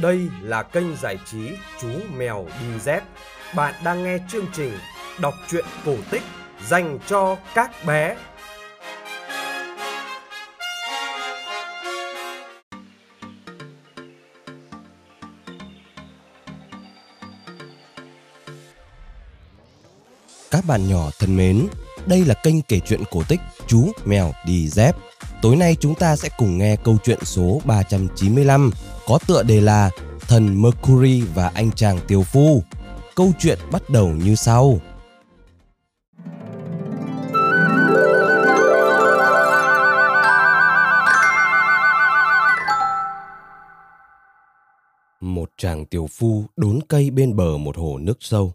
Đây là kênh giải trí Chú Mèo Đi Dép. Bạn đang nghe chương trình đọc truyện cổ tích dành cho các bé. Các bạn nhỏ thân mến, đây là kênh kể chuyện cổ tích Chú Mèo Đi Dép. Tối nay chúng ta sẽ cùng nghe câu chuyện số 395 có tựa đề là Thần Mercury và anh chàng tiểu phu. Câu chuyện bắt đầu như sau. Một chàng tiểu phu đốn cây bên bờ một hồ nước sâu.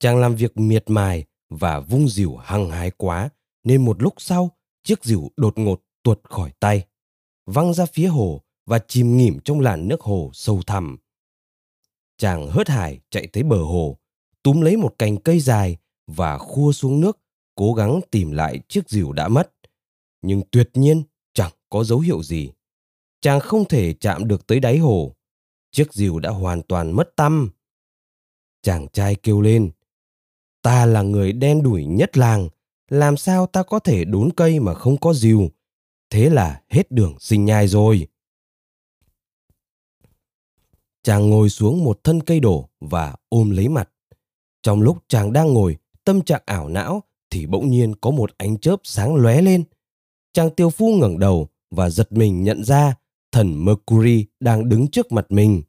Chàng làm việc miệt mài và vung dìu hăng hái quá nên một lúc sau chiếc dìu đột ngột tuột khỏi tay, văng ra phía hồ và chìm nghỉm trong làn nước hồ sâu thẳm. Chàng hớt hải chạy tới bờ hồ, túm lấy một cành cây dài và khua xuống nước, cố gắng tìm lại chiếc rìu đã mất. Nhưng tuyệt nhiên chẳng có dấu hiệu gì. Chàng không thể chạm được tới đáy hồ. Chiếc rìu đã hoàn toàn mất tâm. Chàng trai kêu lên. Ta là người đen đủi nhất làng. Làm sao ta có thể đốn cây mà không có rìu? Thế là hết đường sinh nhai rồi chàng ngồi xuống một thân cây đổ và ôm lấy mặt. Trong lúc chàng đang ngồi, tâm trạng ảo não thì bỗng nhiên có một ánh chớp sáng lóe lên. Chàng tiêu phu ngẩng đầu và giật mình nhận ra thần Mercury đang đứng trước mặt mình.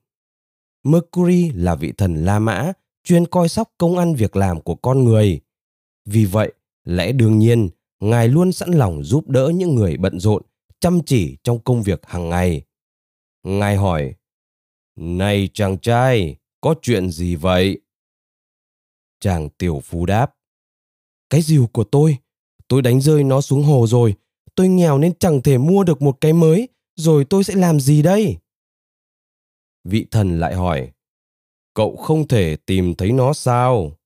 Mercury là vị thần La Mã chuyên coi sóc công ăn việc làm của con người. Vì vậy, lẽ đương nhiên, Ngài luôn sẵn lòng giúp đỡ những người bận rộn, chăm chỉ trong công việc hàng ngày. Ngài hỏi, này chàng trai, có chuyện gì vậy? Chàng tiểu phú đáp. Cái rìu của tôi, tôi đánh rơi nó xuống hồ rồi. Tôi nghèo nên chẳng thể mua được một cái mới, rồi tôi sẽ làm gì đây? Vị thần lại hỏi. Cậu không thể tìm thấy nó sao?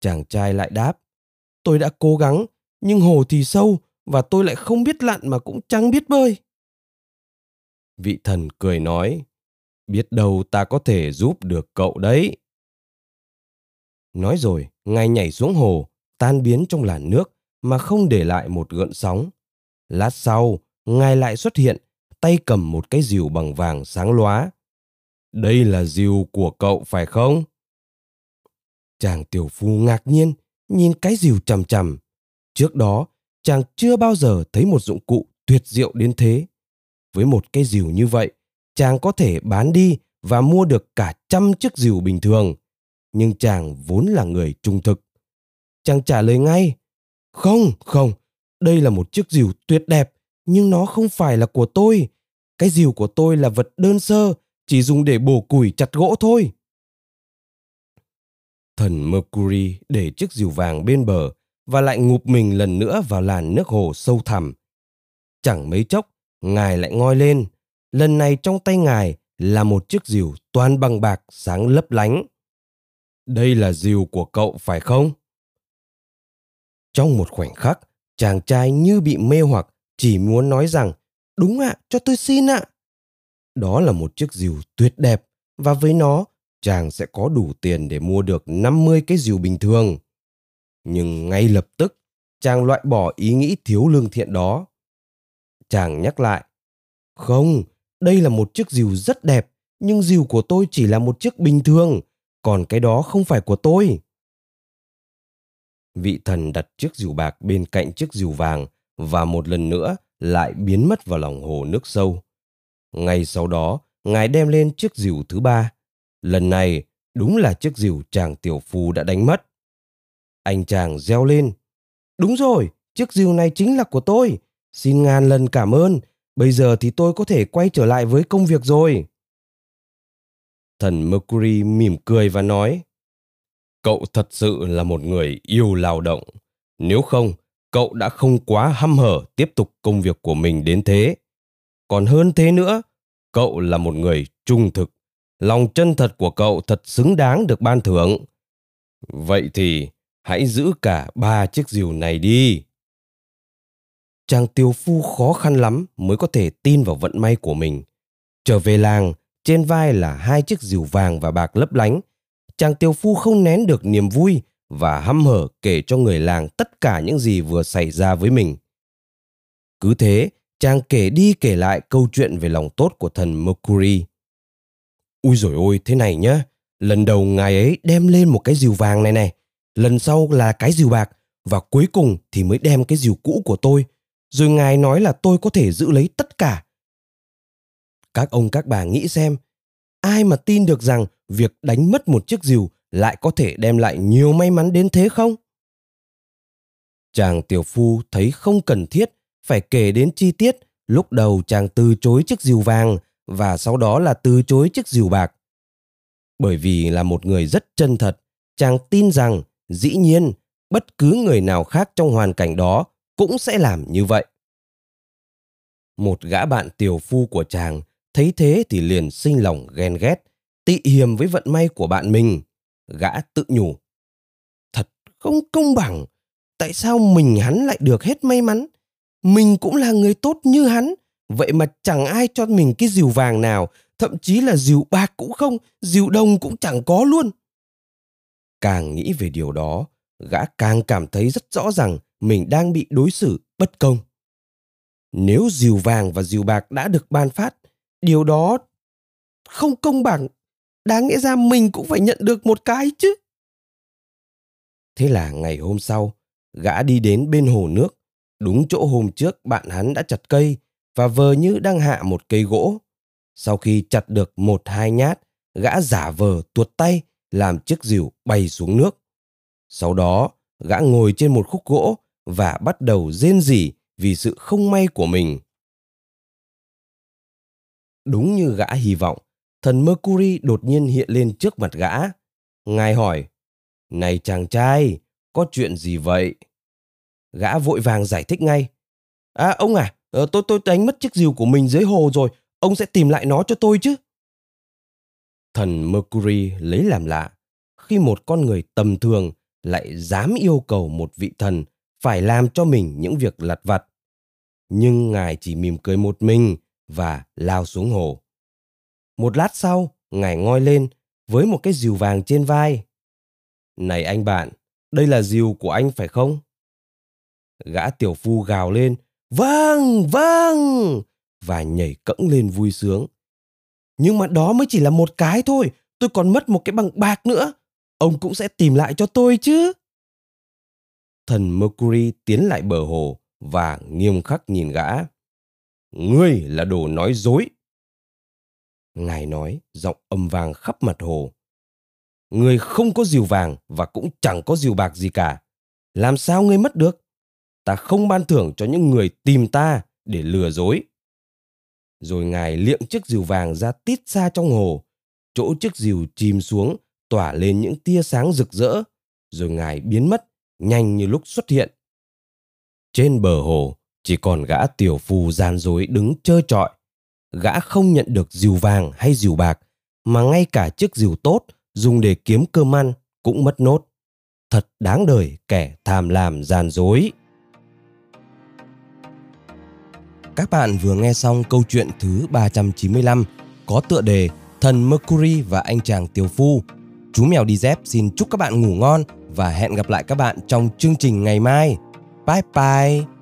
Chàng trai lại đáp. Tôi đã cố gắng, nhưng hồ thì sâu và tôi lại không biết lặn mà cũng chẳng biết bơi. Vị thần cười nói biết đâu ta có thể giúp được cậu đấy. Nói rồi ngài nhảy xuống hồ, tan biến trong làn nước mà không để lại một gợn sóng. Lát sau, ngài lại xuất hiện, tay cầm một cái rìu bằng vàng sáng lóa. Đây là rìu của cậu phải không? Chàng tiểu phu ngạc nhiên, nhìn cái rìu chằm chằm. Trước đó, chàng chưa bao giờ thấy một dụng cụ tuyệt diệu đến thế. Với một cái rìu như vậy chàng có thể bán đi và mua được cả trăm chiếc rìu bình thường. Nhưng chàng vốn là người trung thực. Chàng trả lời ngay, không, không, đây là một chiếc rìu tuyệt đẹp, nhưng nó không phải là của tôi. Cái rìu của tôi là vật đơn sơ, chỉ dùng để bổ củi chặt gỗ thôi. Thần Mercury để chiếc rìu vàng bên bờ và lại ngụp mình lần nữa vào làn nước hồ sâu thẳm. Chẳng mấy chốc, ngài lại ngoi lên, lần này trong tay ngài là một chiếc rìu toàn bằng bạc sáng lấp lánh. Đây là rìu của cậu phải không? Trong một khoảnh khắc, chàng trai như bị mê hoặc, chỉ muốn nói rằng, đúng ạ, cho tôi xin ạ. Đó là một chiếc rìu tuyệt đẹp, và với nó, chàng sẽ có đủ tiền để mua được 50 cái rìu bình thường. Nhưng ngay lập tức, chàng loại bỏ ý nghĩ thiếu lương thiện đó. Chàng nhắc lại, không, đây là một chiếc rìu rất đẹp, nhưng rìu của tôi chỉ là một chiếc bình thường, còn cái đó không phải của tôi. Vị thần đặt chiếc rìu bạc bên cạnh chiếc rìu vàng và một lần nữa lại biến mất vào lòng hồ nước sâu. Ngay sau đó, ngài đem lên chiếc rìu thứ ba. Lần này, đúng là chiếc rìu chàng tiểu phu đã đánh mất. Anh chàng reo lên. Đúng rồi, chiếc rìu này chính là của tôi. Xin ngàn lần cảm ơn, Bây giờ thì tôi có thể quay trở lại với công việc rồi. Thần Mercury mỉm cười và nói, Cậu thật sự là một người yêu lao động. Nếu không, cậu đã không quá hăm hở tiếp tục công việc của mình đến thế. Còn hơn thế nữa, cậu là một người trung thực. Lòng chân thật của cậu thật xứng đáng được ban thưởng. Vậy thì hãy giữ cả ba chiếc rìu này đi chàng tiêu phu khó khăn lắm mới có thể tin vào vận may của mình. Trở về làng, trên vai là hai chiếc rìu vàng và bạc lấp lánh. Chàng tiều phu không nén được niềm vui và hăm hở kể cho người làng tất cả những gì vừa xảy ra với mình. Cứ thế, chàng kể đi kể lại câu chuyện về lòng tốt của thần Mercury. Ui rồi ôi, thế này nhá, lần đầu ngài ấy đem lên một cái rìu vàng này này, lần sau là cái rìu bạc và cuối cùng thì mới đem cái rìu cũ của tôi. Rồi ngài nói là tôi có thể giữ lấy tất cả. Các ông các bà nghĩ xem, ai mà tin được rằng việc đánh mất một chiếc rìu lại có thể đem lại nhiều may mắn đến thế không? Chàng tiểu phu thấy không cần thiết phải kể đến chi tiết lúc đầu chàng từ chối chiếc rìu vàng và sau đó là từ chối chiếc rìu bạc. Bởi vì là một người rất chân thật, chàng tin rằng dĩ nhiên bất cứ người nào khác trong hoàn cảnh đó cũng sẽ làm như vậy. Một gã bạn tiểu phu của chàng thấy thế thì liền sinh lòng ghen ghét, tị hiềm với vận may của bạn mình. Gã tự nhủ. Thật không công bằng, tại sao mình hắn lại được hết may mắn? Mình cũng là người tốt như hắn, vậy mà chẳng ai cho mình cái dìu vàng nào, thậm chí là dìu bạc cũng không, dìu đồng cũng chẳng có luôn. Càng nghĩ về điều đó, gã càng cảm thấy rất rõ rằng mình đang bị đối xử bất công. Nếu diều vàng và diều bạc đã được ban phát, điều đó không công bằng. Đáng nghĩa ra mình cũng phải nhận được một cái chứ. Thế là ngày hôm sau, gã đi đến bên hồ nước, đúng chỗ hôm trước bạn hắn đã chặt cây và vờ như đang hạ một cây gỗ. Sau khi chặt được một hai nhát, gã giả vờ tuột tay làm chiếc rìu bay xuống nước. Sau đó, gã ngồi trên một khúc gỗ và bắt đầu rên rỉ vì sự không may của mình. Đúng như gã hy vọng, thần Mercury đột nhiên hiện lên trước mặt gã. Ngài hỏi, Này chàng trai, có chuyện gì vậy? Gã vội vàng giải thích ngay. À ông à, ờ, tôi tôi đánh mất chiếc rìu của mình dưới hồ rồi, ông sẽ tìm lại nó cho tôi chứ. Thần Mercury lấy làm lạ, khi một con người tầm thường lại dám yêu cầu một vị thần phải làm cho mình những việc lặt vặt. Nhưng ngài chỉ mỉm cười một mình và lao xuống hồ. Một lát sau, ngài ngoi lên với một cái rìu vàng trên vai. Này anh bạn, đây là rìu của anh phải không? Gã tiểu phu gào lên, vâng, vâng, và nhảy cẫng lên vui sướng. Nhưng mà đó mới chỉ là một cái thôi, tôi còn mất một cái bằng bạc nữa. Ông cũng sẽ tìm lại cho tôi chứ. Thần Mercury tiến lại bờ hồ và nghiêm khắc nhìn gã. Ngươi là đồ nói dối. Ngài nói, giọng âm vang khắp mặt hồ. Ngươi không có diều vàng và cũng chẳng có diều bạc gì cả. Làm sao ngươi mất được? Ta không ban thưởng cho những người tìm ta để lừa dối. Rồi ngài liệng chiếc diều vàng ra tít xa trong hồ. Chỗ chiếc diều chìm xuống, tỏa lên những tia sáng rực rỡ. Rồi ngài biến mất, nhanh như lúc xuất hiện. Trên bờ hồ, chỉ còn gã tiểu phu gian dối đứng trơ trọi. Gã không nhận được dìu vàng hay dìu bạc, mà ngay cả chiếc dìu tốt dùng để kiếm cơm ăn cũng mất nốt. Thật đáng đời kẻ tham làm gian dối. Các bạn vừa nghe xong câu chuyện thứ 395 có tựa đề Thần Mercury và anh chàng tiểu phu. Chú mèo đi dép xin chúc các bạn ngủ ngon và hẹn gặp lại các bạn trong chương trình ngày mai. Bye bye!